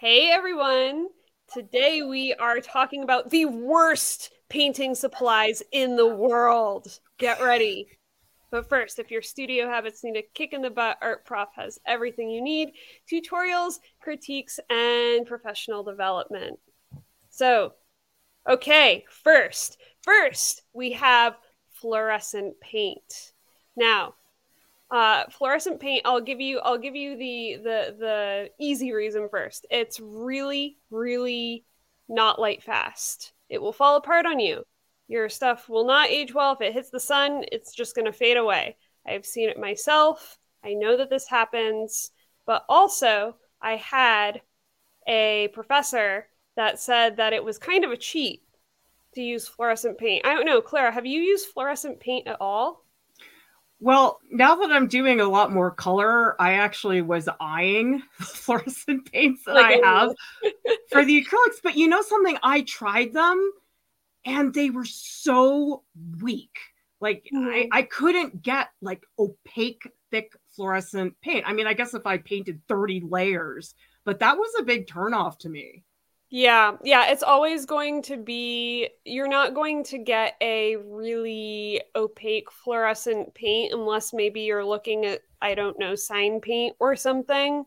Hey everyone! Today we are talking about the worst painting supplies in the world. Get ready. But first, if your studio habits need a kick in the butt, Art Prof has everything you need tutorials, critiques, and professional development. So, okay, first, first we have fluorescent paint. Now, uh, fluorescent paint. I'll give you. I'll give you the the the easy reason first. It's really, really not light fast. It will fall apart on you. Your stuff will not age well if it hits the sun. It's just going to fade away. I've seen it myself. I know that this happens. But also, I had a professor that said that it was kind of a cheat to use fluorescent paint. I don't know, Clara, have you used fluorescent paint at all? Well, now that I'm doing a lot more color, I actually was eyeing the fluorescent paints that like, I have for the acrylics. But you know something? I tried them and they were so weak. Like mm-hmm. I, I couldn't get like opaque, thick fluorescent paint. I mean, I guess if I painted 30 layers, but that was a big turnoff to me. Yeah, yeah, it's always going to be you're not going to get a really opaque fluorescent paint unless maybe you're looking at I don't know, sign paint or something.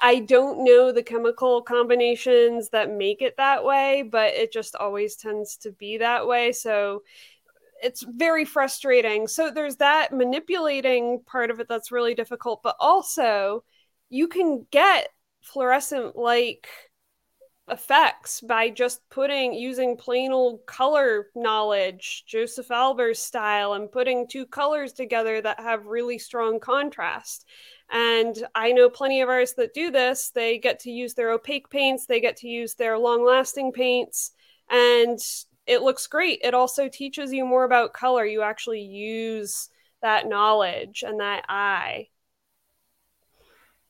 I don't know the chemical combinations that make it that way, but it just always tends to be that way. So it's very frustrating. So there's that manipulating part of it that's really difficult, but also you can get fluorescent like effects by just putting using plain old color knowledge josef albers style and putting two colors together that have really strong contrast. And i know plenty of artists that do this. They get to use their opaque paints. They get to use their long lasting paints. And it looks great. It also teaches you more about color. You actually use that knowledge and that eye.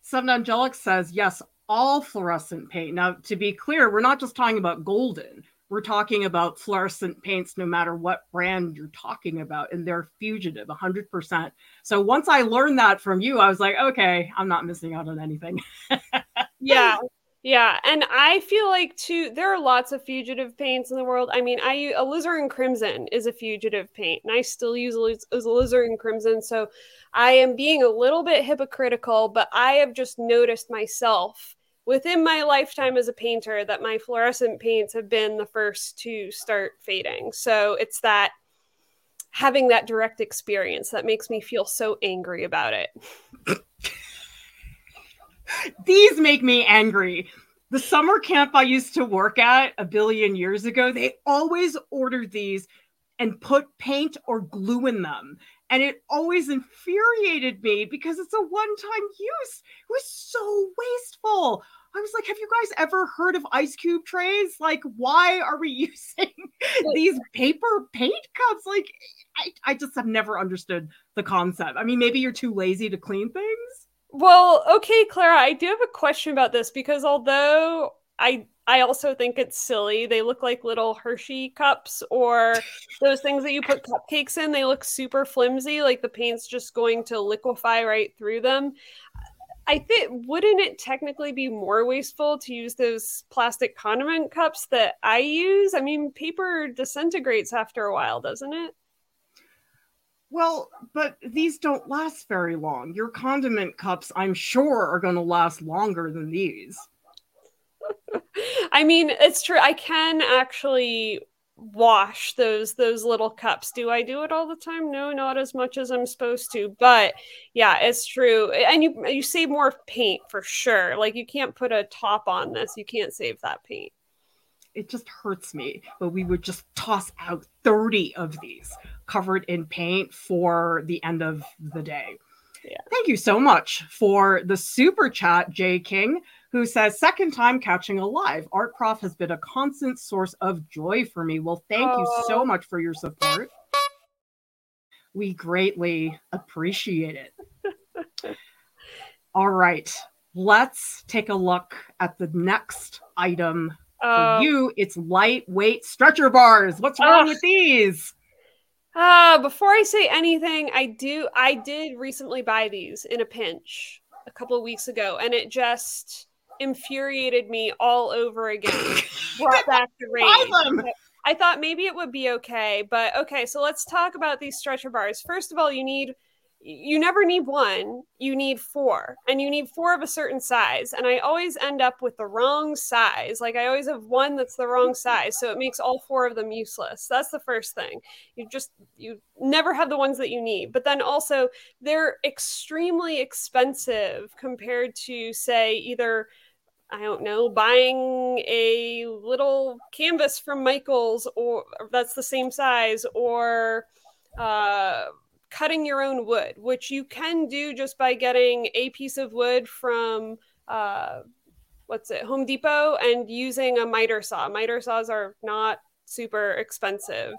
Seven Angelic says, yes, all fluorescent paint. Now, to be clear, we're not just talking about golden. We're talking about fluorescent paints, no matter what brand you're talking about, and they're fugitive 100%. So once I learned that from you, I was like, okay, I'm not missing out on anything. yeah. Yeah, and I feel like too there are lots of fugitive paints in the world. I mean, I use alizarin crimson is a fugitive paint, and I still use alizarin crimson. So I am being a little bit hypocritical, but I have just noticed myself within my lifetime as a painter that my fluorescent paints have been the first to start fading. So it's that having that direct experience that makes me feel so angry about it. These make me angry. The summer camp I used to work at a billion years ago, they always ordered these and put paint or glue in them. And it always infuriated me because it's a one time use. It was so wasteful. I was like, have you guys ever heard of ice cube trays? Like, why are we using these paper paint cups? Like, I, I just have never understood the concept. I mean, maybe you're too lazy to clean things. Well, okay, Clara, I do have a question about this because although I I also think it's silly. They look like little Hershey cups or those things that you put cupcakes in. They look super flimsy, like the paint's just going to liquefy right through them. I think wouldn't it technically be more wasteful to use those plastic condiment cups that I use? I mean, paper disintegrates after a while, doesn't it? Well, but these don't last very long. Your condiment cups, I'm sure, are going to last longer than these. I mean, it's true. I can actually wash those those little cups. Do I do it all the time? No, not as much as I'm supposed to. But yeah, it's true. And you you save more paint for sure. Like you can't put a top on this. You can't save that paint. It just hurts me. But we would just toss out 30 of these covered in paint for the end of the day. Yeah. Thank you so much for the super chat, Jay King, who says, Second time catching a live. Art Prof has been a constant source of joy for me. Well, thank oh. you so much for your support. We greatly appreciate it. All right, let's take a look at the next item for oh. you. It's lightweight stretcher bars. What's wrong with these? Uh, before I say anything, I do I did recently buy these in a pinch a couple of weeks ago and it just infuriated me all over again. Brought back the rage. I thought maybe it would be okay, but okay, so let's talk about these stretcher bars. First of all, you need you never need one, you need four, and you need four of a certain size. And I always end up with the wrong size. Like I always have one that's the wrong size, so it makes all four of them useless. That's the first thing. You just you never have the ones that you need. But then also they're extremely expensive compared to say either I don't know, buying a little canvas from Michaels or that's the same size or uh cutting your own wood, which you can do just by getting a piece of wood from uh, what's it, Home Depot, and using a miter saw. Miter saws are not super expensive.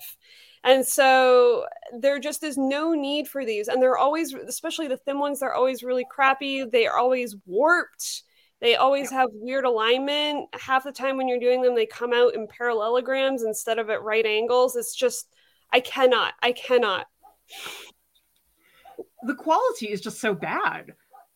And so there just is no need for these. And they're always, especially the thin ones, they're always really crappy. They are always warped. They always have weird alignment. Half the time when you're doing them, they come out in parallelograms instead of at right angles. It's just, I cannot, I cannot the quality is just so bad.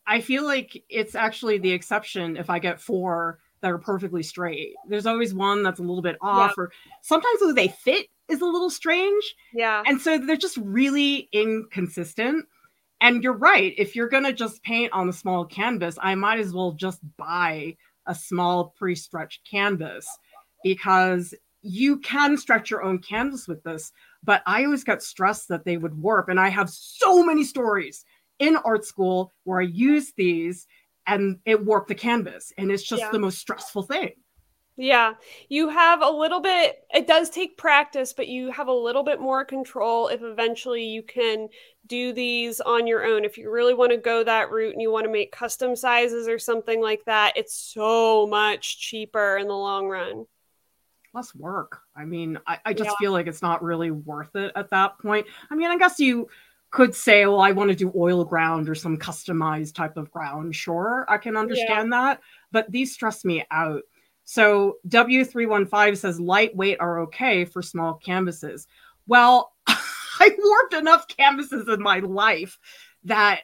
I feel like it's actually the exception if I get four that are perfectly straight. There's always one that's a little bit off, yeah. or sometimes the they fit is a little strange. Yeah. And so they're just really inconsistent. And you're right. If you're going to just paint on a small canvas, I might as well just buy a small pre stretched canvas because you can stretch your own canvas with this but I always got stressed that they would warp. And I have so many stories in art school where I used these and it warped the canvas. And it's just yeah. the most stressful thing. Yeah, you have a little bit, it does take practice, but you have a little bit more control if eventually you can do these on your own. If you really want to go that route and you want to make custom sizes or something like that, it's so much cheaper in the long run less work. I mean, I, I just yeah. feel like it's not really worth it at that point. I mean, I guess you could say, well, I want to do oil ground or some customized type of ground. Sure, I can understand yeah. that, but these stress me out. So W315 says lightweight are okay for small canvases. Well, I warped enough canvases in my life that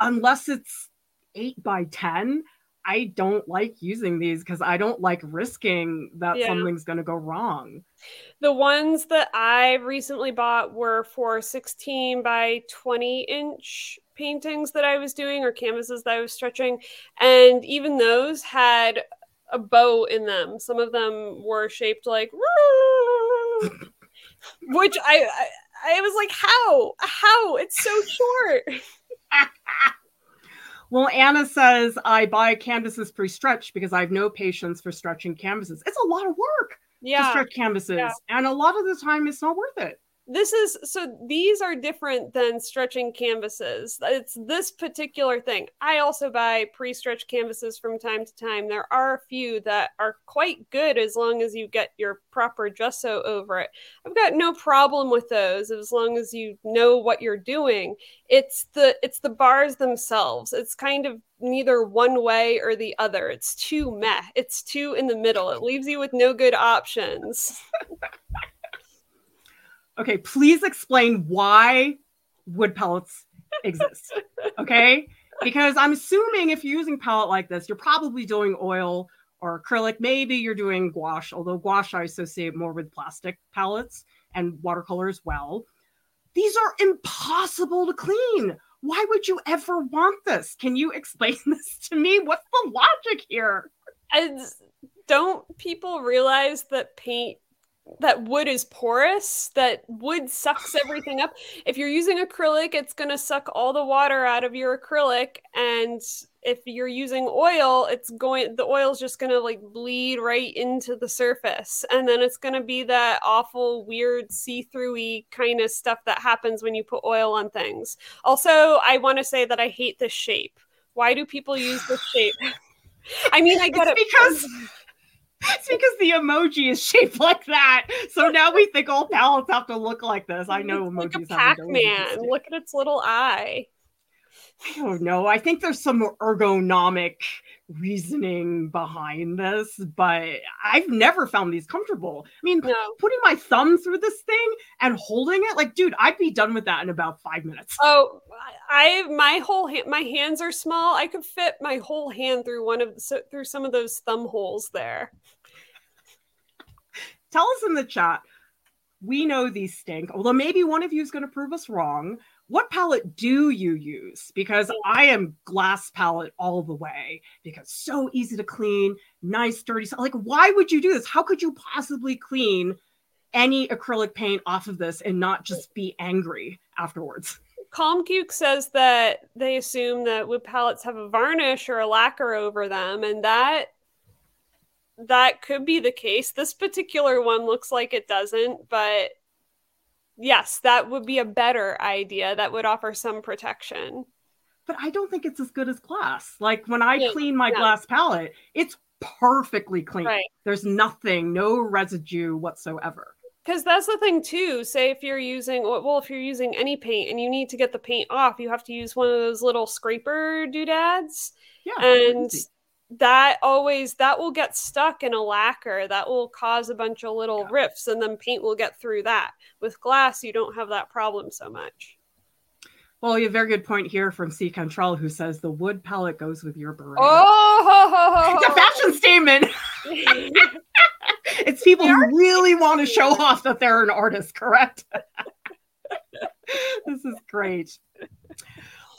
unless it's eight by 10, I don't like using these because I don't like risking that yeah. something's going to go wrong. The ones that I recently bought were for 16 by 20 inch paintings that I was doing or canvases that I was stretching. And even those had a bow in them. Some of them were shaped like, which I, I, I was like, how? How? It's so short. Well, Anna says I buy canvases pre-stretched because I have no patience for stretching canvases. It's a lot of work yeah. to stretch canvases, yeah. and a lot of the time it's not worth it this is so these are different than stretching canvases. It's this particular thing. I also buy pre-stretched canvases from time to time. There are a few that are quite good as long as you get your proper gesso over it. I've got no problem with those as long as you know what you're doing. It's the it's the bars themselves. It's kind of neither one way or the other. It's too meh. It's too in the middle. It leaves you with no good options okay, please explain why wood palettes exist. Okay. Because I'm assuming if you're using palette like this, you're probably doing oil or acrylic. Maybe you're doing gouache, although gouache I associate more with plastic palettes and watercolor as well. These are impossible to clean. Why would you ever want this? Can you explain this to me? What's the logic here? As, don't people realize that paint that wood is porous that wood sucks everything up. If you're using acrylic it's going to suck all the water out of your acrylic and if you're using oil it's going the oil's just going to like bleed right into the surface. And then it's going to be that awful weird see-throughy kind of stuff that happens when you put oil on things. Also i want to say that i hate this shape. Why do people use this shape? I mean i get it's it. because it's because the emoji is shaped like that. So now we think all palettes have to look like this. I know it's emojis. Like a Pac-Man. Look at its little eye. I don't know. I think there's some ergonomic reasoning behind this, but I've never found these comfortable. I mean, No. putting my thumb through this thing and holding it, like, dude, I'd be done with that in about five minutes. Oh, I my whole hand, my hands are small. I could fit my whole hand through one of so, through some of those thumb holes there. Tell us in the chat. We know these stink. Although maybe one of you is going to prove us wrong. What palette do you use? Because I am glass palette all the way because so easy to clean, nice, dirty. So, like, why would you do this? How could you possibly clean any acrylic paint off of this and not just be angry afterwards? Calm Cuke says that they assume that wood palettes have a varnish or a lacquer over them, and that that could be the case. This particular one looks like it doesn't, but yes, that would be a better idea. That would offer some protection. But I don't think it's as good as glass. Like when I Yeah, clean my yeah. glass palette, it's perfectly clean. Right. There's nothing, no residue whatsoever. Because that's the thing too. Say if you're using well, if you're using any paint and you need to get the paint off, you have to use one of those little scraper doodads. Yeah. and easy. That always that will get stuck in a lacquer that will cause a bunch of little Yeah. rips and then paint will get through that with glass you don't have that problem so much Well, you have a very good point here from C. Cantrell, who says the wood palette goes with your beret. oh It's a oh! fashion statement. it's people who really want to show off that they're an artist, correct? this is great.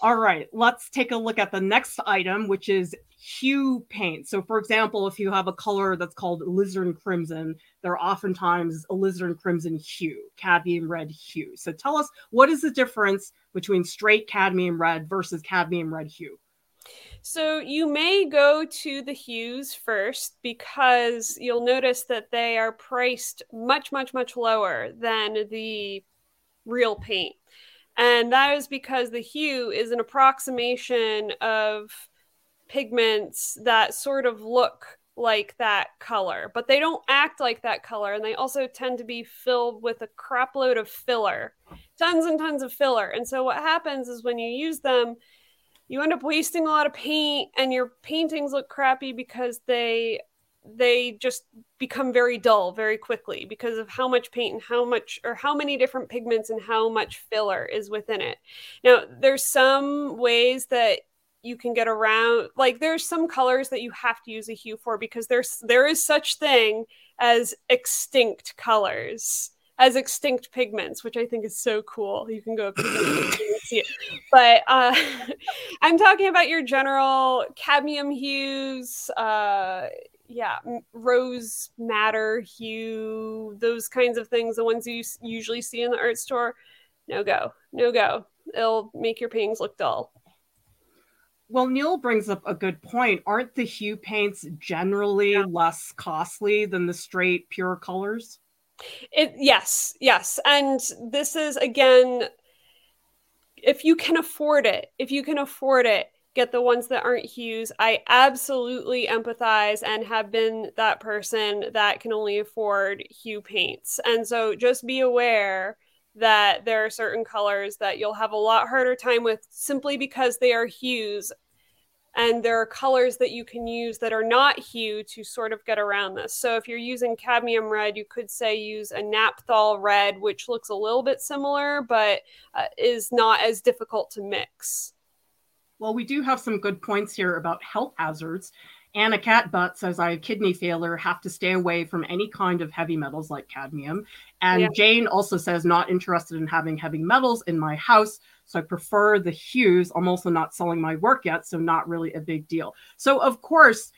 All right, let's take a look at the next item, which is hue paint. So, for example, if you have a color that's called alizarin crimson, there are oftentimes a alizarin crimson hue, cadmium red hue. So, tell us what is the difference between straight cadmium red versus cadmium red hue? so you may go to the hues first because you'll notice that they are priced much much much lower than the real paint and that is because the hue is an approximation of pigments that sort of look like that color, but they don't act like that color. And they also tend to be filled with a crapload of filler, tons and tons of filler. And so what happens is when you use them, you end up wasting a lot of paint and your paintings look crappy because they they just become very dull very quickly because of how much paint and how much or how many different pigments and how much filler is within it. Now, there's some ways that you can get around like there's some colors that you have to use a hue for because there's there is such thing as extinct colors as extinct pigments which i think is so cool you can go up and see it but uh i'm talking about your general cadmium hues uh yeah rose madder, hue those kinds of things the ones you usually see in the art store no go no go it'll make your paintings look dull Well, Neil brings up a good point. Aren't the hue paints generally less costly than the straight pure colors? It yes, yes. And this is again if you can afford it, if you can afford it, get the ones that aren't hues. I absolutely empathize and have been that person that can only afford hue paints. And so just be aware that there are certain colors that you'll have a lot harder time with simply because they are hues and there are colors that you can use that are not hue to sort of get around this. So if you're using cadmium red, you could say use a naphthol red, which looks a little bit similar, but uh, is not as difficult to mix. Well, we do have some good points here about health hazards. Anna Catbutt says I have kidney failure, have to stay away from any kind of heavy metals like cadmium. And Yeah. Jane also says not interested in having heavy metals in my house, so I prefer the hues. I'm also not selling my work yet, so not really a big deal. So of course,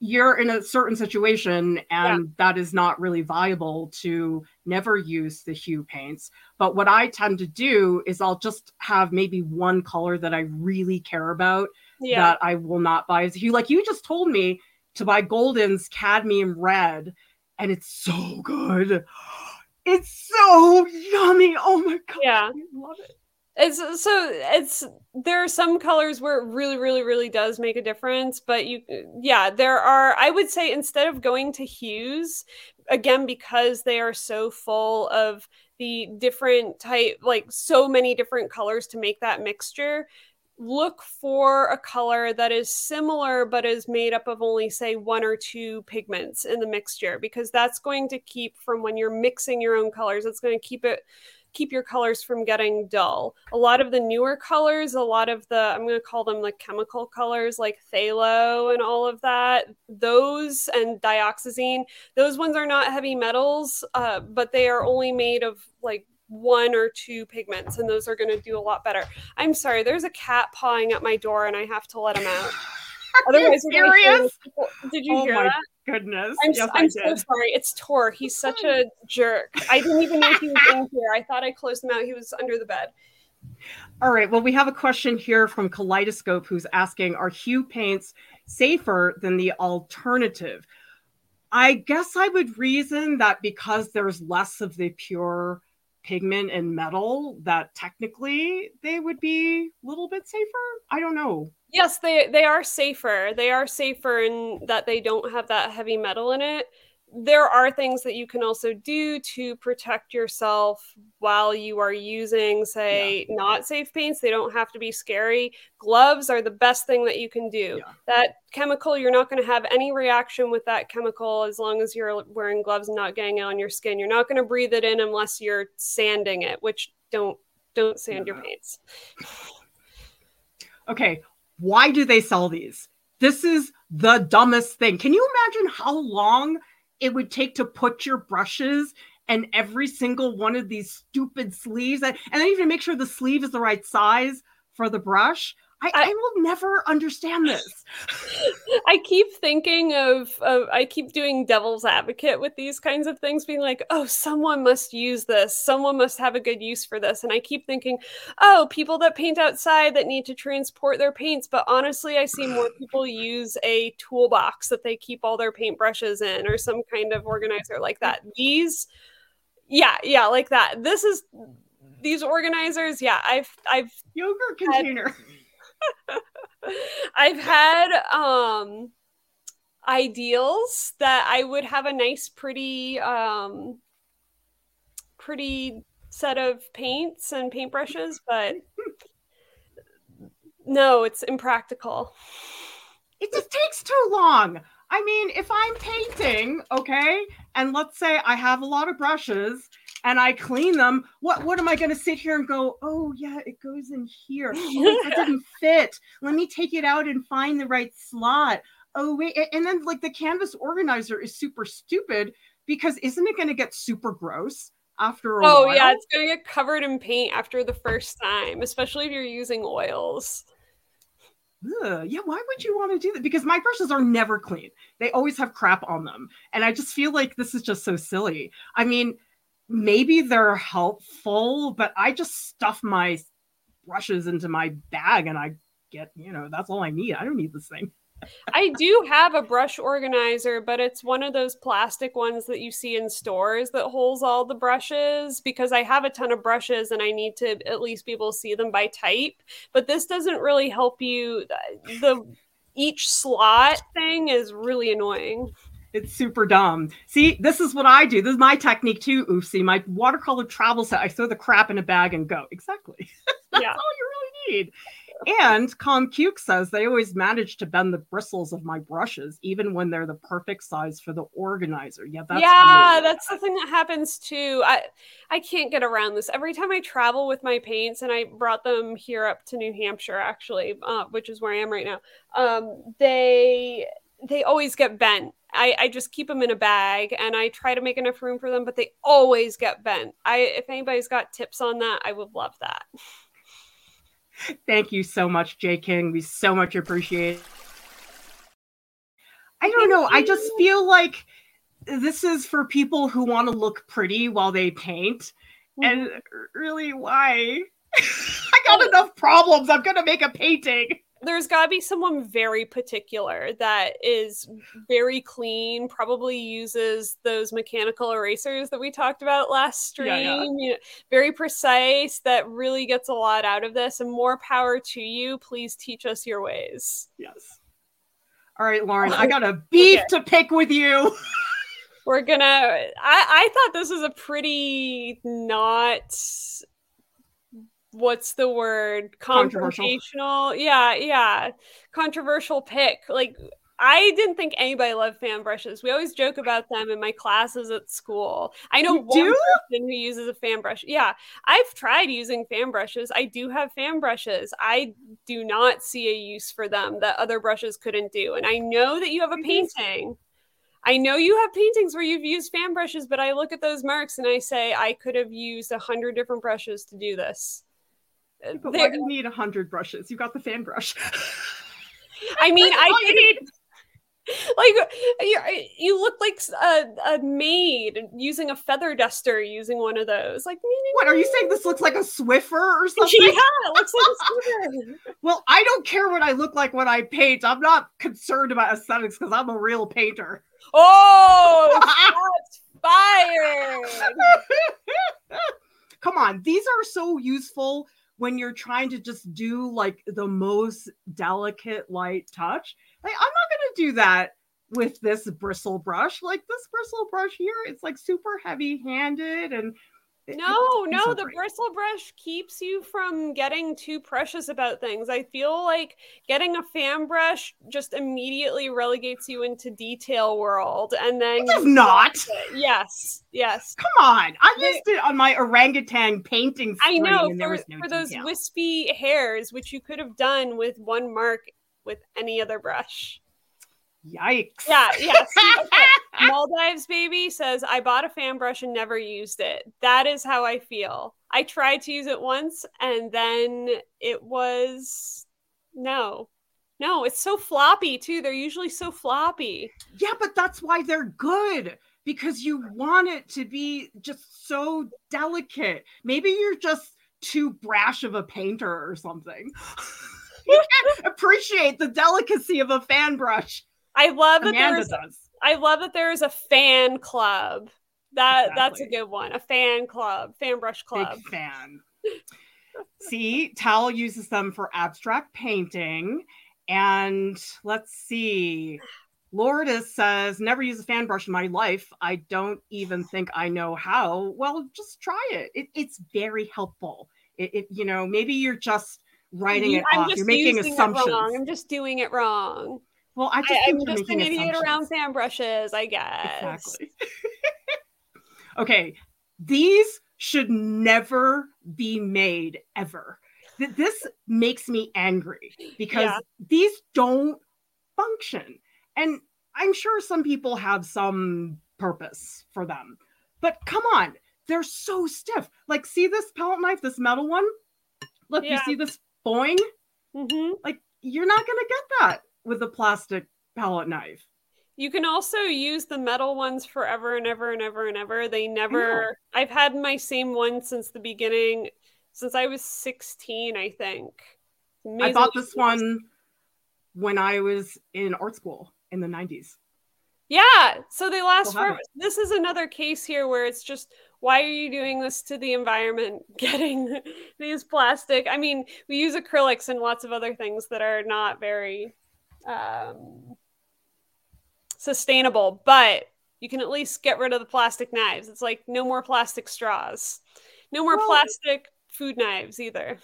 you're in a certain situation and that is not really viable to never use the hue paints. But what I tend to do is I'll just have maybe one color that I really care about Yeah. that I will not buy as a hue. Like you just told me to buy Golden's cadmium red, and it's so good. It's so yummy. Oh my god. Yeah. I love it. It's so it's there are some colors where it really, really, really does make a difference, but you yeah, there are I would say instead of going to hues, again, because they are so full of the different type like so many different colors to make that mixture, look for a color that is similar but is made up of only say one or two pigments in the mixture because that's going to keep from when you're mixing your own colors it's going to keep it keep your colors from getting dull. A lot of the newer colors, a lot of the, I'm going to call them like chemical colors like phthalo and all of that, those and dioxazine, those ones are not heavy metals, uh, but they are only made of like one or two pigments and those are going to do a lot better. I'm sorry, there's a cat pawing at my door and I have to let him out. Otherwise, serious? Did you oh hear that? Goodness. I'm, yes, I'm so sorry. It's Tor. He's such a jerk. I didn't even know he was in here. I thought I closed him out. He was under the bed. All right. Well, we have a question here from Kaleidoscope who's asking Are hue paints safer than the alternative? I guess I would reason that because there's less of the pure pigment and metal, that technically they would be a little bit safer. I don't know. Yes, they they are safer. They are safer in that they don't have that heavy metal in it. There are things that you can also do to protect yourself while you are using, say, yeah. not safe paints. They don't have to be scary. Gloves are the best thing that you can do. Yeah. That chemical, you're not going to have any reaction with that chemical as long as you're wearing gloves and not getting it on your skin. You're not going to breathe it in unless you're sanding it, which don't don't sand yeah. your paints. Okay, why do they sell these? This is the dumbest thing. Can you imagine how long it would take to put your brushes and every single one of these stupid sleeves and, then even make sure the sleeve is the right size for the brush? I, I, I, will never understand this. I keep thinking of, of, I keep doing devil's advocate with these kinds of things, being like, oh, someone must use this. Someone must have a good use for this. And I keep thinking, oh, people that paint outside that need to transport their paints. But honestly, I see more people use a toolbox that they keep all their paintbrushes in or some kind of organizer like that. These, yeah, yeah, like that. This is these organizers. Yeah, I've, I've yogurt container. I've had um ideals that I would have a nice pretty um pretty set of paints and paintbrushes, but no, it's impractical. It just takes too long. I mean, if I'm painting, okay, and let's say I have a lot of brushes and I clean them, what what am I going to sit here and go, "Oh yeah, it goes in here. Oh, that didn't fit. Let me take it out and find the right slot." Oh wait, and then like the canvas organizer is super stupid because isn't it going to get super gross after a oh, while? yeah, it's going to get covered in paint after the first time, especially if you're using oils. Ugh, yeah, why would you want to do that? Because my brushes are never clean. They always have crap on them. And I just feel like this is just so silly. I mean, maybe they're helpful, but I just stuff my brushes into my bag and I get, you know, that's all I need. I don't need this thing. I do have a brush organizer, but it's one of those plastic ones that you see in stores that holds all the brushes because I have a ton of brushes and I need to at least be able to see them by type. But this doesn't really help you. The each slot thing is really annoying. It's super dumb. See, this is what I do. This is my technique too, Oofsie. My watercolor travel set, I throw the crap in a bag and go. Exactly. That's yeah. all you really need. And Calm Cuke says they always manage to bend the bristles of my brushes, even when they're the perfect size for the organizer. Yeah, that's yeah, that's the thing that happens too. I I can't get around this. Every time I travel with my paints, and I brought them here up to New Hampshire, actually, uh, which is where I am right now. Um, they they always get bent. I, I just keep them in a bag and I try to make enough room for them, but they always get bent. I if anybody's got tips on that, I would love that. Thank you so much, Jay King. We so much appreciate. It. I don't know. I just feel like this is for people who want to look pretty while they paint. Mm-hmm. And really, why? I got enough problems. I'm going to make a painting there's got to be someone very particular that is very clean probably uses those mechanical erasers that we talked about last stream yeah, yeah. You know, very precise that really gets a lot out of this and more power to you please teach us your ways yes all right lauryn i got a beef okay. to pick with you we're gonna I, I thought this was a pretty not what's the word confrontational yeah yeah controversial pick like I didn't think anybody loved fan brushes. We always joke about them in my classes at school. I know You one do? person who uses a fan brush. Yeah, I've tried using fan brushes. I do have fan brushes. I do not see a use for them that other brushes couldn't do. And I know that you have a painting. I know you have paintings where you've used fan brushes, but I look at those marks and I say I could have used a hundred different brushes to do this. But why do you need a hundred brushes? You got the fan brush. I mean, I you need. like you, you look like a, a maid using a feather duster using one of those like What are you saying? This looks like a Swiffer or something? yeah it looks like a scooter. Well, I don't care what I look like when I paint. I'm not concerned about aesthetics because I'm a real painter. oh shots fired Come on, these are so useful when you're trying to just do like the most delicate light touch. Like, I'm not gonna do that with this bristle brush. Like this bristle brush here, it's like super heavy handed and no no so the great. bristle brush keeps you from getting too precious about things i feel like getting a fan brush just immediately relegates you into detail world and then It does not. it. yes yes Come on, I They- used it on my orangutan painting. I know for, was no for those wispy hairs, which you could have done with one mark with any other brush. Yikes! Yeah, yeah. see, okay. Maldives baby says I bought a fan brush and never used it. That is how I feel. I tried to use it once and then it was no. No, it's so floppy too. They're usually so floppy. Yeah, but that's why they're good because you want it to be just so delicate. Maybe you're just too brash of a painter or something. you can't appreciate the delicacy of a fan brush. I love that Amanda there's does. I love that there is a fan club. That that's a good one. A fan club, fan brush club. Big fan. See, Tal uses them for abstract painting. And let's see. Lourdes says, never use a fan brush in my life. I don't even think I know how. Well, just try it. it it's very helpful. It, it, you know, maybe you're just writing mm-hmm. it I'm off. You're making assumptions. I'm just doing it wrong. Well, I just I, am just an idiot around fan brushes, I guess. Exactly. okay, these should never be made ever. Th- This makes me angry because Yeah. these don't function. And I'm sure some people have some purpose for them. But come on, they're so stiff. Like, see this palette knife, this metal one? Look, you see this boing? hmm Like, you're not going to get that with a plastic palette knife. You can also use the metal ones forever and ever and ever and ever. They never. I've had my same one since the beginning, since I was 16, I think. I bought this one when I was in art school in the 90s. Yeah, so they last have forever. This is another case here where it's just why are you doing this to the environment? Getting these plastic. I mean, we use acrylics and lots of other things that are not very um, sustainable, but you can at least get rid of the plastic knives. It's like no more plastic straws, no more Well- plastic food knives either.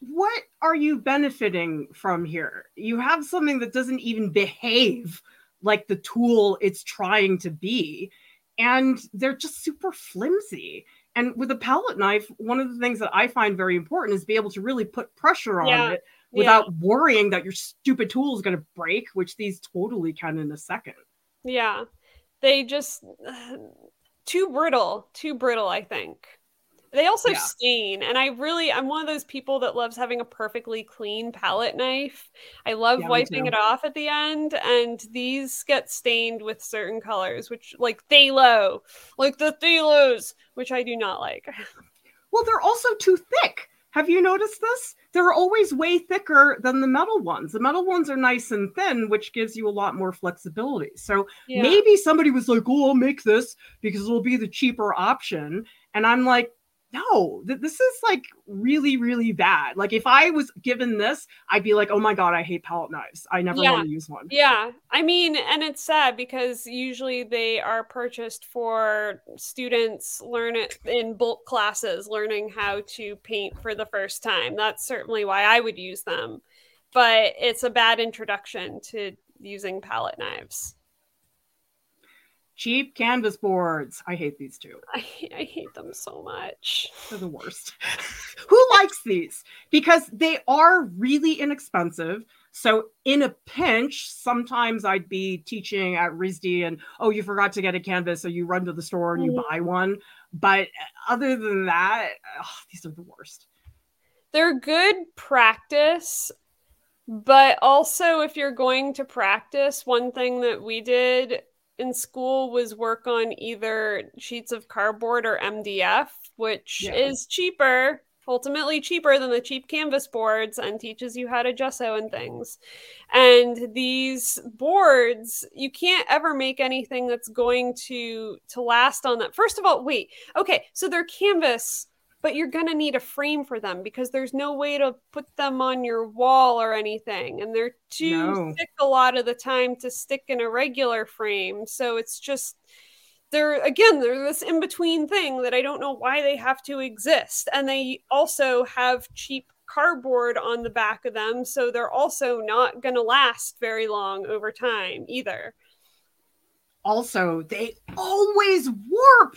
What are you benefiting from here? You have something that doesn't even behave like the tool it's trying to be, and they're just super flimsy. And with a palette knife, one of the things that I find very important is be able to really put pressure on Yeah. it without worrying that your stupid tool is going to break, which these totally can in a second. Yeah. They just too brittle, too brittle, I think. They also Yeah. stain, and I really I'm one of those people that loves having a perfectly clean palette knife. I love Yeah, wiping it off at the end, and these get stained with certain colors, which like phthalo, like the phthalos, which I do not like. Well, they're also too thick. Have you noticed this? They're always way thicker than the metal ones. The metal ones are nice and thin, which gives you a lot more flexibility. So Yeah. maybe somebody was like, oh, I'll make this because it'll be the cheaper option. And I'm like, no, th- this is like really, really bad. Like if I was given this, I'd be like, oh my god, I hate palette knives. I never Yeah. want to use one. Yeah, I mean, and it's sad because usually they are purchased for students learn it in bulk classes, learning how to paint for the first time. That's certainly why I would use them. But it's a bad introduction to using palette knives. Cheap canvas boards. I hate these two. I, I hate them so much. They're the worst. Who likes these? Because they are really inexpensive. So in a pinch, sometimes I'd be teaching at RISD and oh, you forgot to get a canvas, so you run to the store and you Mhm. buy one. But other than that, ugh, these are the worst. They're good practice, but also if you're going to practice, one thing that we did in school was work on either sheets of cardboard or MDF, which Yeah. is cheaper, ultimately cheaper than the cheap canvas boards and teaches you how to gesso and things. And these boards, you can't ever make anything that's going to to last on that. First of all, wait. Okay, so they're canvas but you're going to need a frame for them because there's no way to put them on your wall or anything and they're too No. thick a lot of the time to stick in a regular frame so it's just they're again they're this in between thing that i don't know why they have to exist and they also have cheap cardboard on the back of them so they're also not going to last very long over time either Also, they always warp.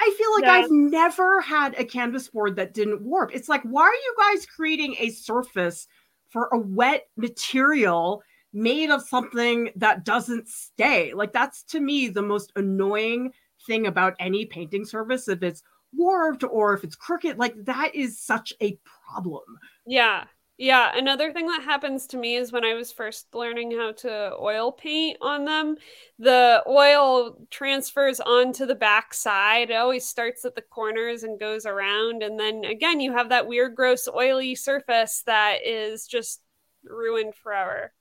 I feel like. I've never had a canvas board that didn't warp. It's like, why are you guys creating a surface for a wet material made of something that doesn't stay? Like, that's to me the most annoying thing about any painting surface. If it's warped or if it's crooked, like, that is such a problem. Yeah. Yeah. Another thing that happens to me is when I was first learning how to oil paint on them, the oil transfers onto the back side. It always starts at the corners and goes around. And then again, you have that weird, gross, oily surface that is just ruined forever.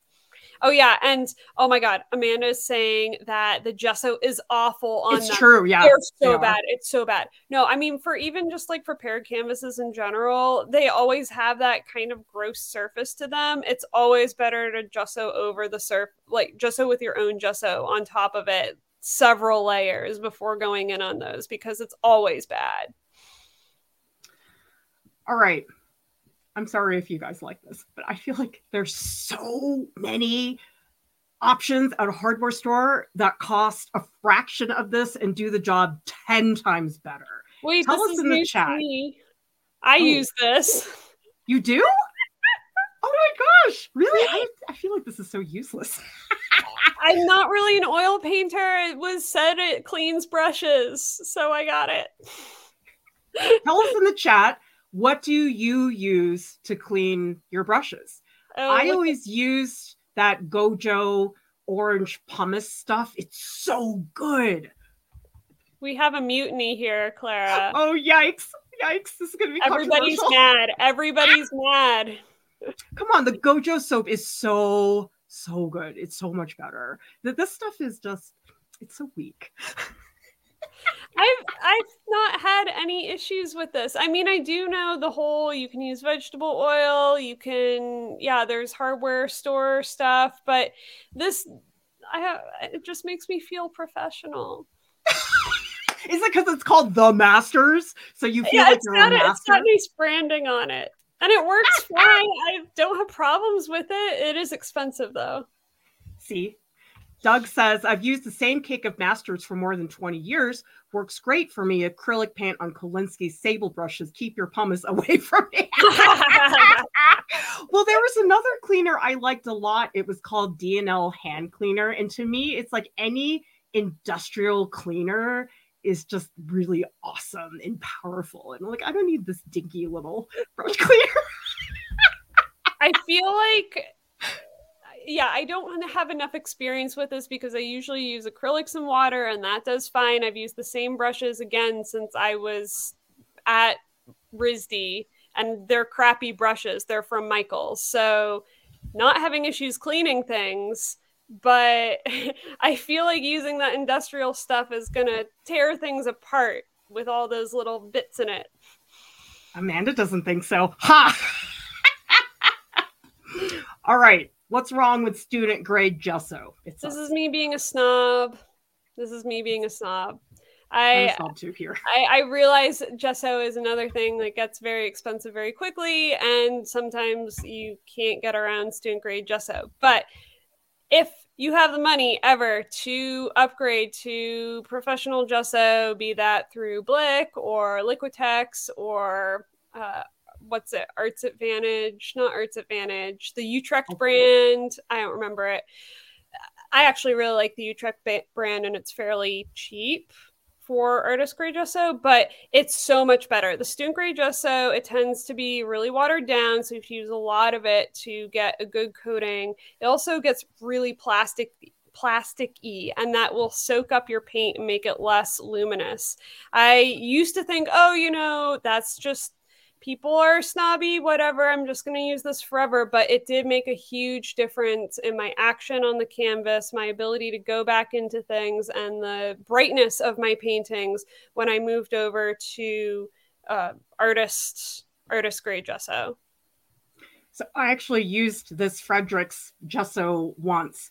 Oh, yeah. And oh my God, Amanda is saying that the gesso is awful on it's them. true. Yeah. They're so bad. It's so bad. No, I mean for even just like prepared canvases in general, they always have that kind of gross surface to them. It's always better to gesso over the surf, like gesso with your own gesso on top of it, several layers before going in on those because it's always bad. All right. I'm sorry if you guys like this, but I feel like there's so many options at a hardware store that cost a fraction of this and do the job 10 times better. Wait, Tell us is in the chat. I Oh. use this. You do? oh my gosh. Really? I, I feel like this is so useless. I'm not really an oil painter. It was said it cleans brushes, so I got it. Tell us in the chat what do you use to clean your brushes? Oh, I always use that Gojo orange pumice stuff. It's so good. We have a mutiny here, Clara. Oh yikes! Yikes! This is gonna be Everybody's mad. Everybody's mad. Come on, the Gojo soap is so so good. It's so much better. That this stuff is just it's so weak. I've I've not had any issues with this. I mean, I do know the whole you can use vegetable oil, you can yeah, there's hardware store stuff, but this I have it just makes me feel professional. Is it because it's called the Masters? So you feel Yeah, like it's you're got a it, it's master? got nice branding on it. And it works fine. I don't have problems with it. It is expensive though. See, Doug says I've used the same cake of Masters for more than 20 years. Works great for me. Acrylic paint on Kolinsky's sable brushes. Keep your pumice away from me. well, there was another cleaner I liked a lot. It was called DNL hand cleaner, and to me, it's like any industrial cleaner is just really awesome and powerful. And like, I don't need this dinky little brush cleaner. I feel like yeah, I don't wanna have enough experience with this because I usually use acrylics and water and that does fine. I've used the same brushes again since I was at RISD and they're crappy brushes. They're from Michaels. So not having issues cleaning things, but I feel like using that industrial stuff is going to tear things apart with all those little bits in it. Amanda doesn't think so. Ha! All right. What's wrong with student grade gesso? It's this us. is me being a snob. This is me being a snob. I too here. I, I realize gesso is another thing that gets very expensive very quickly, and sometimes you can't get around student grade gesso. But if you have the money ever to upgrade to professional gesso, be that through Blick or Liquitex or uh, what's it, Arts Advantage, not Arts Advantage, the Utrecht brand. I don't remember it. I actually really like the Utrecht brand and it's fairly cheap for artist grade gesso, but it's so much better. The student grade gesso, it tends to be really watered down, so you have to use a lot of it to get a good coating. It also gets really plastic plasticky and that will soak up your paint and make it less luminous. I used to think, oh, you know, that's just people are snobby, whatever, I'm just going to use this forever. But it did make a huge difference in my action on the canvas, my ability to go back into things, and the brightness of my paintings when I moved over to uh, artist artist grade gesso. So I actually used this Fredrix gesso once.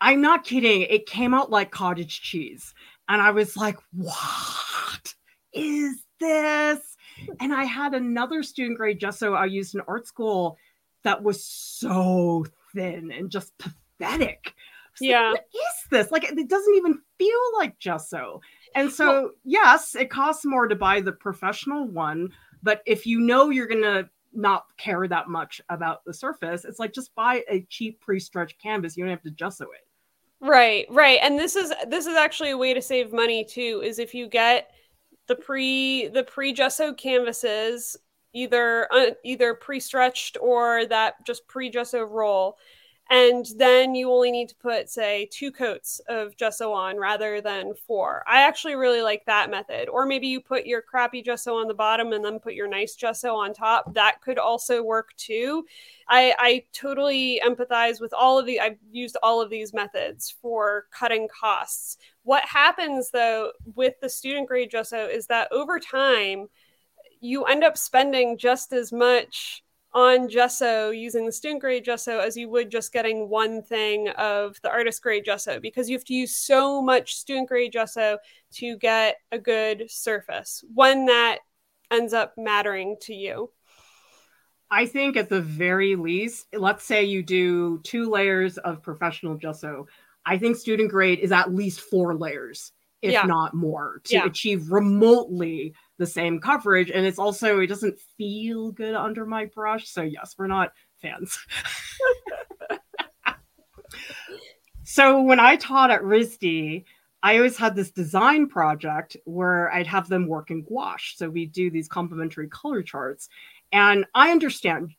I'm not kidding. It came out like cottage cheese. And I was like, what is this? And I had another student grade gesso I used in art school that was so thin and just pathetic. Yeah. Like, what is this? Like, it doesn't even feel like gesso. And so, well, yes, it costs more to buy the professional one. But if you know you're going to not care that much about the surface, it's like just buy a cheap pre stretched canvas. You don't have to gesso it. Right, right. And this is this is actually a way to save money too is if you get the pre the pre gesso canvases either uh, either pre-stretched or that just pre-gesso roll. And then you only need to put say two coats of gesso on rather than four. I actually really like that method. Or maybe you put your crappy gesso on the bottom and then put your nice gesso on top. That could also work too. I i totally empathize with all of the i've used all of these methods for cutting costs what happens though with the student grade gesso is that over time you end up spending just as much on gesso using the student grade gesso as you would just getting one thing of the artist grade gesso because you have to use so much student grade gesso to get a good surface one that ends up mattering to you. I think at the very least let's say you do two layers of professional gesso i think student grade is at least four layers if yeah. not more to yeah. achieve remotely the same coverage. And it's also it doesn't feel good under my brush. So yes we're not fans. So when i taught at risd i always had this design project where i'd have them work in gouache. So we do these complementary color charts. And i understand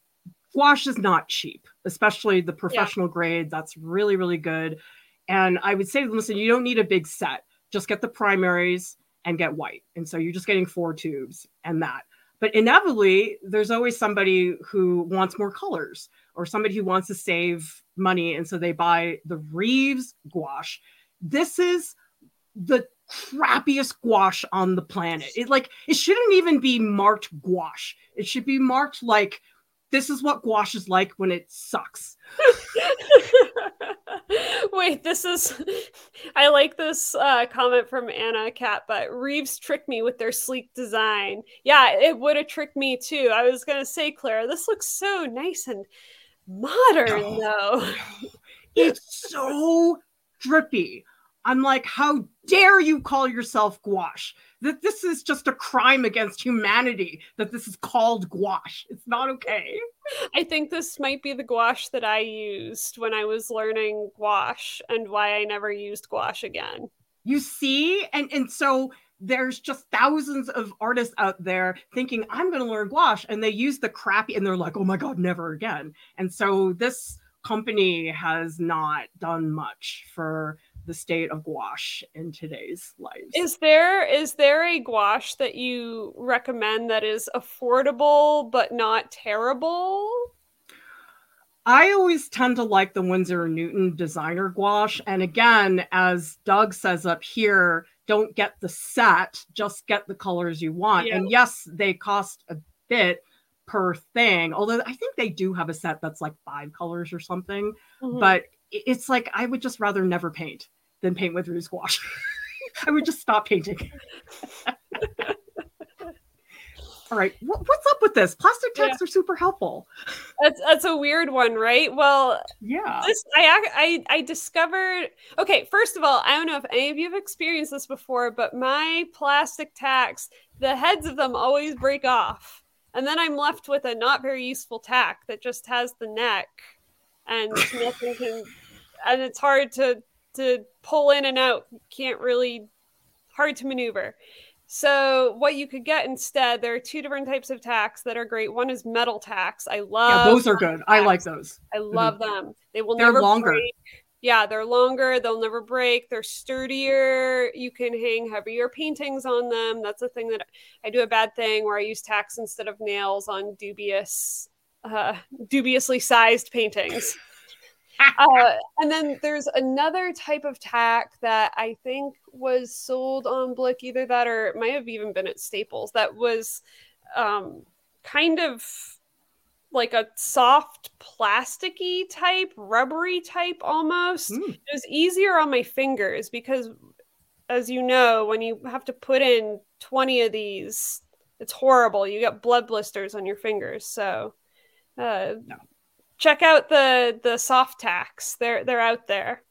gouache is not cheap especially the professional yeah. grade. That's really really good and i would say listen you don't need a big set just get the primaries and get white. And so you're just getting four tubes and that. But inevitably, there's always somebody who wants more colors or somebody who wants to save money. And so they buy the Reeves gouache. This is the crappiest gouache on the planet. It like it shouldn't even be marked gouache. It should be marked like this is what gouache is like when it sucks. Wait, this is. I like this uh, comment from Anna Cat, but Reeves tricked me with their sleek design. Yeah, it would have tricked me too. I was gonna say, Clara, this looks so nice and modern, oh, though. it's so drippy. I'm like, how dare you call yourself gouache? That this is just a crime against humanity that this is called gouache. It's not okay. I think this might be the gouache that I used when I was learning gouache and why I never used gouache again. You see? And and so there's just thousands of artists out there thinking I'm going to learn gouache and they use the crappy and they're like, "Oh my god, never again." And so this company has not done much for the state of gouache in today's lives. Is there is there a gouache that you recommend that is affordable but not terrible? I always tend to like the Winsor Newton designer gouache. And again, as Doug says up here, don't get the set, just get the colors you want. Yeah. And yes, they cost a bit per thing. Although I think they do have a set that's like five colors or something. Mm-hmm. But it's like I would just rather never paint than paint with Rouge Gouache. I would just stop painting. All right, what's up with this? Plastic tacks yeah. are super helpful. That's that's a weird one, right? Well, yeah. This I I I discovered. Okay, first of all, I don't know if any of you have experienced this before, but my plastic tacks, the heads of them always break off, and then I'm left with a not very useful tack that just has the neck, and nothing can, and it's hard to to pull in and out. Can't really hard to maneuver. So what you could get instead, there are two different types of tacks that are great. One is metal tacks. I love Yeah, those are good. Tacks. I like those. I mm-hmm. love mm-hmm. them. They will they're never longer. break. Yeah, they're longer. They'll never break. They're sturdier. You can hang heavier paintings on them. That's a thing that I do a bad thing where I use tacks instead of nails on dubious, uh, dubiously sized paintings. uh, and then there's another type of tack that I think was sold on Blick, either that or it might have even been at Staples. That was um, kind of like a soft plasticky type, rubbery type almost. Mm. It was easier on my fingers because, as you know, when you have to put in 20 of these, it's horrible. You get blood blisters on your fingers. So, uh, no check out the the soft tacks. They're they're out there.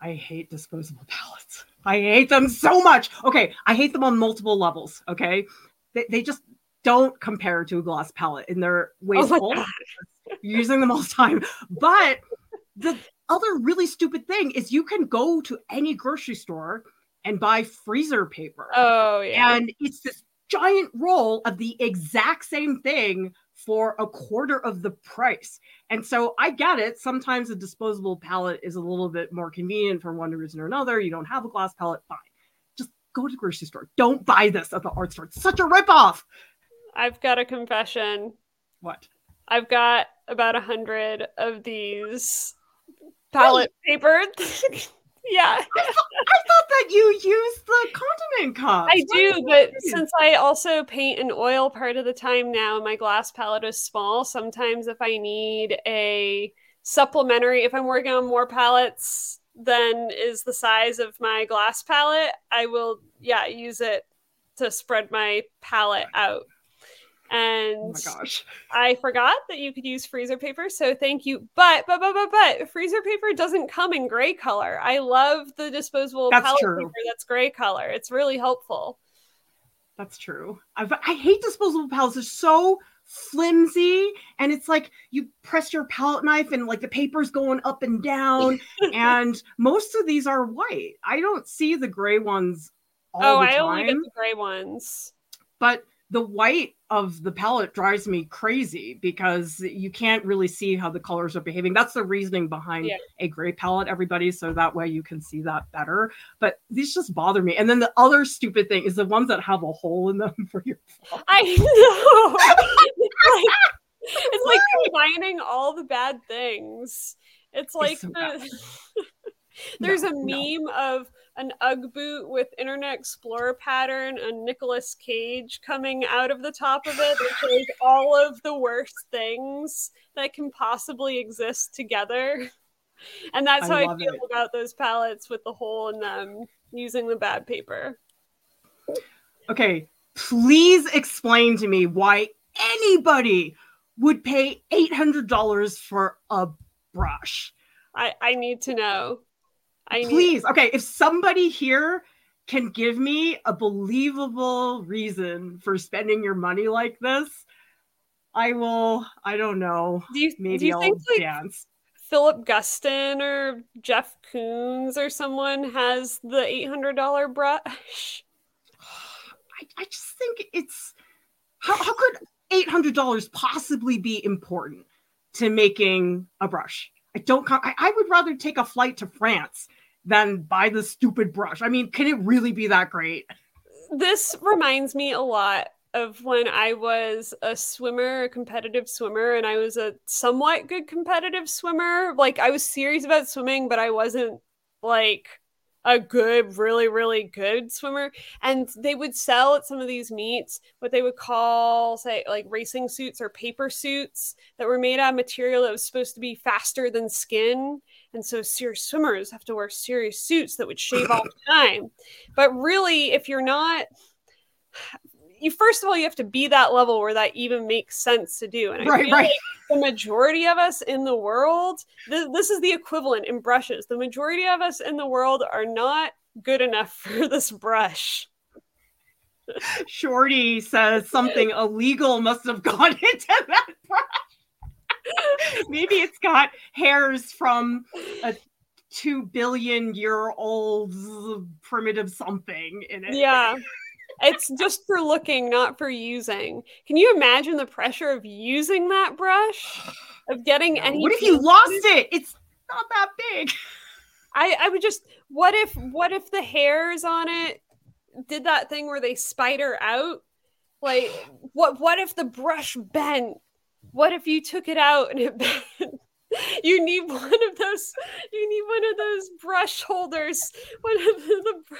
I hate disposable palettes. I hate them so much. Okay, I hate them on multiple levels. Okay, they, they just don't compare to a glass palette in their wasteful. Oh using them all the time. But the other really stupid thing is you can go to any grocery store and buy freezer paper. Oh yeah. And it's this giant roll of the exact same thing for a quarter of the price. And so I get it. Sometimes a disposable palette is a little bit more convenient for one reason or another. You don't have a glass palette, fine. Just go to the grocery store. Don't buy this at the art store. It's such a ripoff. I've got a confession. What? I've got about a hundred of these palette paper yeah. I, th- I, thought that you use the continent cup. I do, but since I also paint in oil part of the time now, my glass palette is small. Sometimes if I need a supplementary, if I'm working on more palettes than is the size of my glass palette, I will yeah, use it to spread my palette out. And oh my gosh. I forgot that you could use freezer paper, so thank you. But but but but but freezer paper doesn't come in gray color. I love the disposable that's palette true. paper that's gray color. It's really helpful. That's true. I've, I hate disposable palettes. They're so flimsy, and it's like you press your palette knife and like the paper's going up and down. and most of these are white. I don't see the gray ones oh, all oh, the time. I only get the gray ones. But the white of the palette drives me crazy because you can't really see how the colors are behaving. That's the reasoning behind yeah. a gray palette, everybody. So that way you can see that better. But these just bother me. And then the other stupid thing is the ones that have a hole in them for your. I know. it's like, it's like combining all the bad things. It's like it's so the, there's no, a meme no. of an Ugg boot with Internet Explorer pattern and Nicolas Cage coming out of the top of it that shows all of the worst things that can possibly exist together. And that's how I, I feel it. about those palettes with the hole in them um, using the bad paper. Okay, please explain to me why anybody would pay $800 for a brush. I, I need to know. I Please. Need- okay, if somebody here can give me a believable reason for spending your money like this, I will. I don't know. Do you, maybe do you I'll think, like, dance. Philip Guston or Jeff Koons or someone has the eight hundred dollar brush. I, I just think it's how, how could eight hundred dollars possibly be important to making a brush? I don't. I, I would rather take a flight to France than buy the stupid brush. I mean, can it really be that great? This reminds me a lot of when I was a swimmer, a competitive swimmer, and I was a somewhat good competitive swimmer. Like I was serious about swimming, but I wasn't like a good, really, really good swimmer. And they would sell at some of these meets what they would call, say, like racing suits or paper suits that were made out of material that was supposed to be faster than skin. And so serious swimmers have to wear serious suits that would shave off time. But really, if you're not you first of all you have to be that level where that even makes sense to do and I right, right. Like the majority of us in the world th- this is the equivalent in brushes the majority of us in the world are not good enough for this brush shorty says something illegal must have gone into that brush maybe it's got hairs from a two billion year old primitive something in it yeah it's just for looking, not for using. Can you imagine the pressure of using that brush? Of getting any What if you lost it? It's not that big. I, I would just what if what if the hairs on it did that thing where they spider out? Like what what if the brush bent? What if you took it out and it bent? you need one of those you need one of those brush holders one of the, the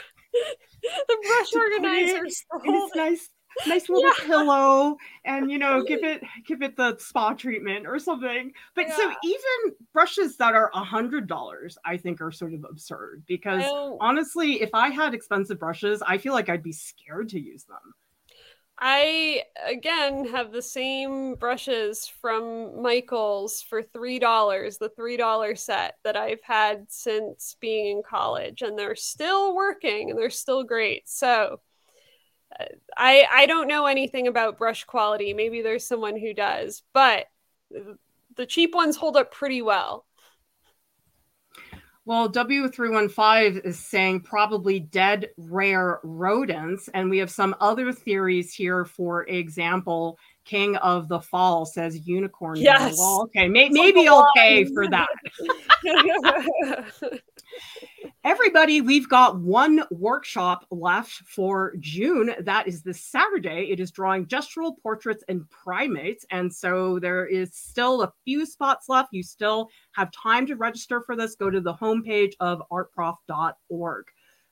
the brush organizers. It's nice, nice little yeah. pillow, and you know, give it give it the spa treatment or something. But yeah. so even brushes that are a hundred dollars, I think, are sort of absurd because oh. honestly, if I had expensive brushes, I feel like I'd be scared to use them. I again have the same brushes from Michaels for three dollars, the three dollar set that I've had since being in college, and they're still working and they're still great. So uh, I I don't know anything about brush quality. Maybe there's someone who does, but the cheap ones hold up pretty well. Well, W315 is saying probably dead rare rodents. And we have some other theories here. For example, King of the Fall says unicorn. Yes. Well, okay. May- maybe okay for that. Everybody, we've got one workshop left for June. That is this Saturday. It is drawing gestural portraits and primates. And so there is still a few spots left. You still have time to register for this. Go to the homepage of artprof.org.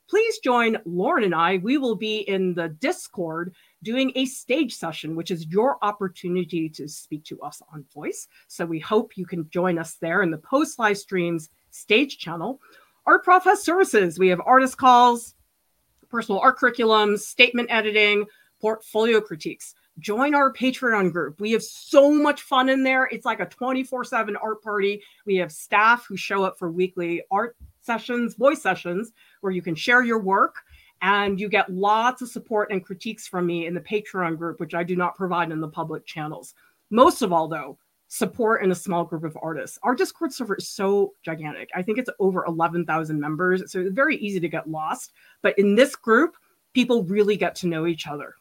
Please join Lauryn and I. We will be in the Discord doing a stage session, which is your opportunity to speak to us on voice. So we hope you can join us there in the post live streams stage channel. Art Prof has services. We have artist calls, personal art curriculums, statement editing, portfolio critiques. Join our Patreon group. We have so much fun in there. It's like a 24 7 art party. We have staff who show up for weekly art sessions, voice sessions, where you can share your work and you get lots of support and critiques from me in the Patreon group, which I do not provide in the public channels. Most of all, though, support in a small group of artists. Our Discord server is so gigantic. I think it's over 11,000 members. So it's very easy to get lost. But in this group, people really get to know each other.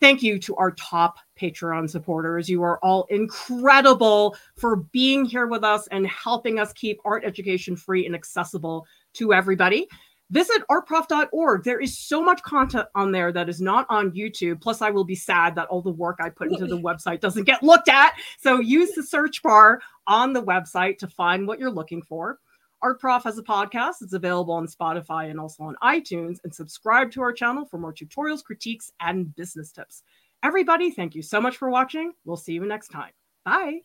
Thank you to our top Patreon supporters. You are all incredible for being here with us and helping us keep art education free and accessible to everybody visit artprof.org. There is so much content on there that is not on YouTube. Plus, I will be sad that all the work I put into the website doesn't get looked at. So use the search bar on the website to find what you're looking for. Art Prof has a podcast. It's available on Spotify and also on iTunes. And subscribe to our channel for more tutorials, critiques, and business tips. Everybody, thank you so much for watching. We'll see you next time. Bye.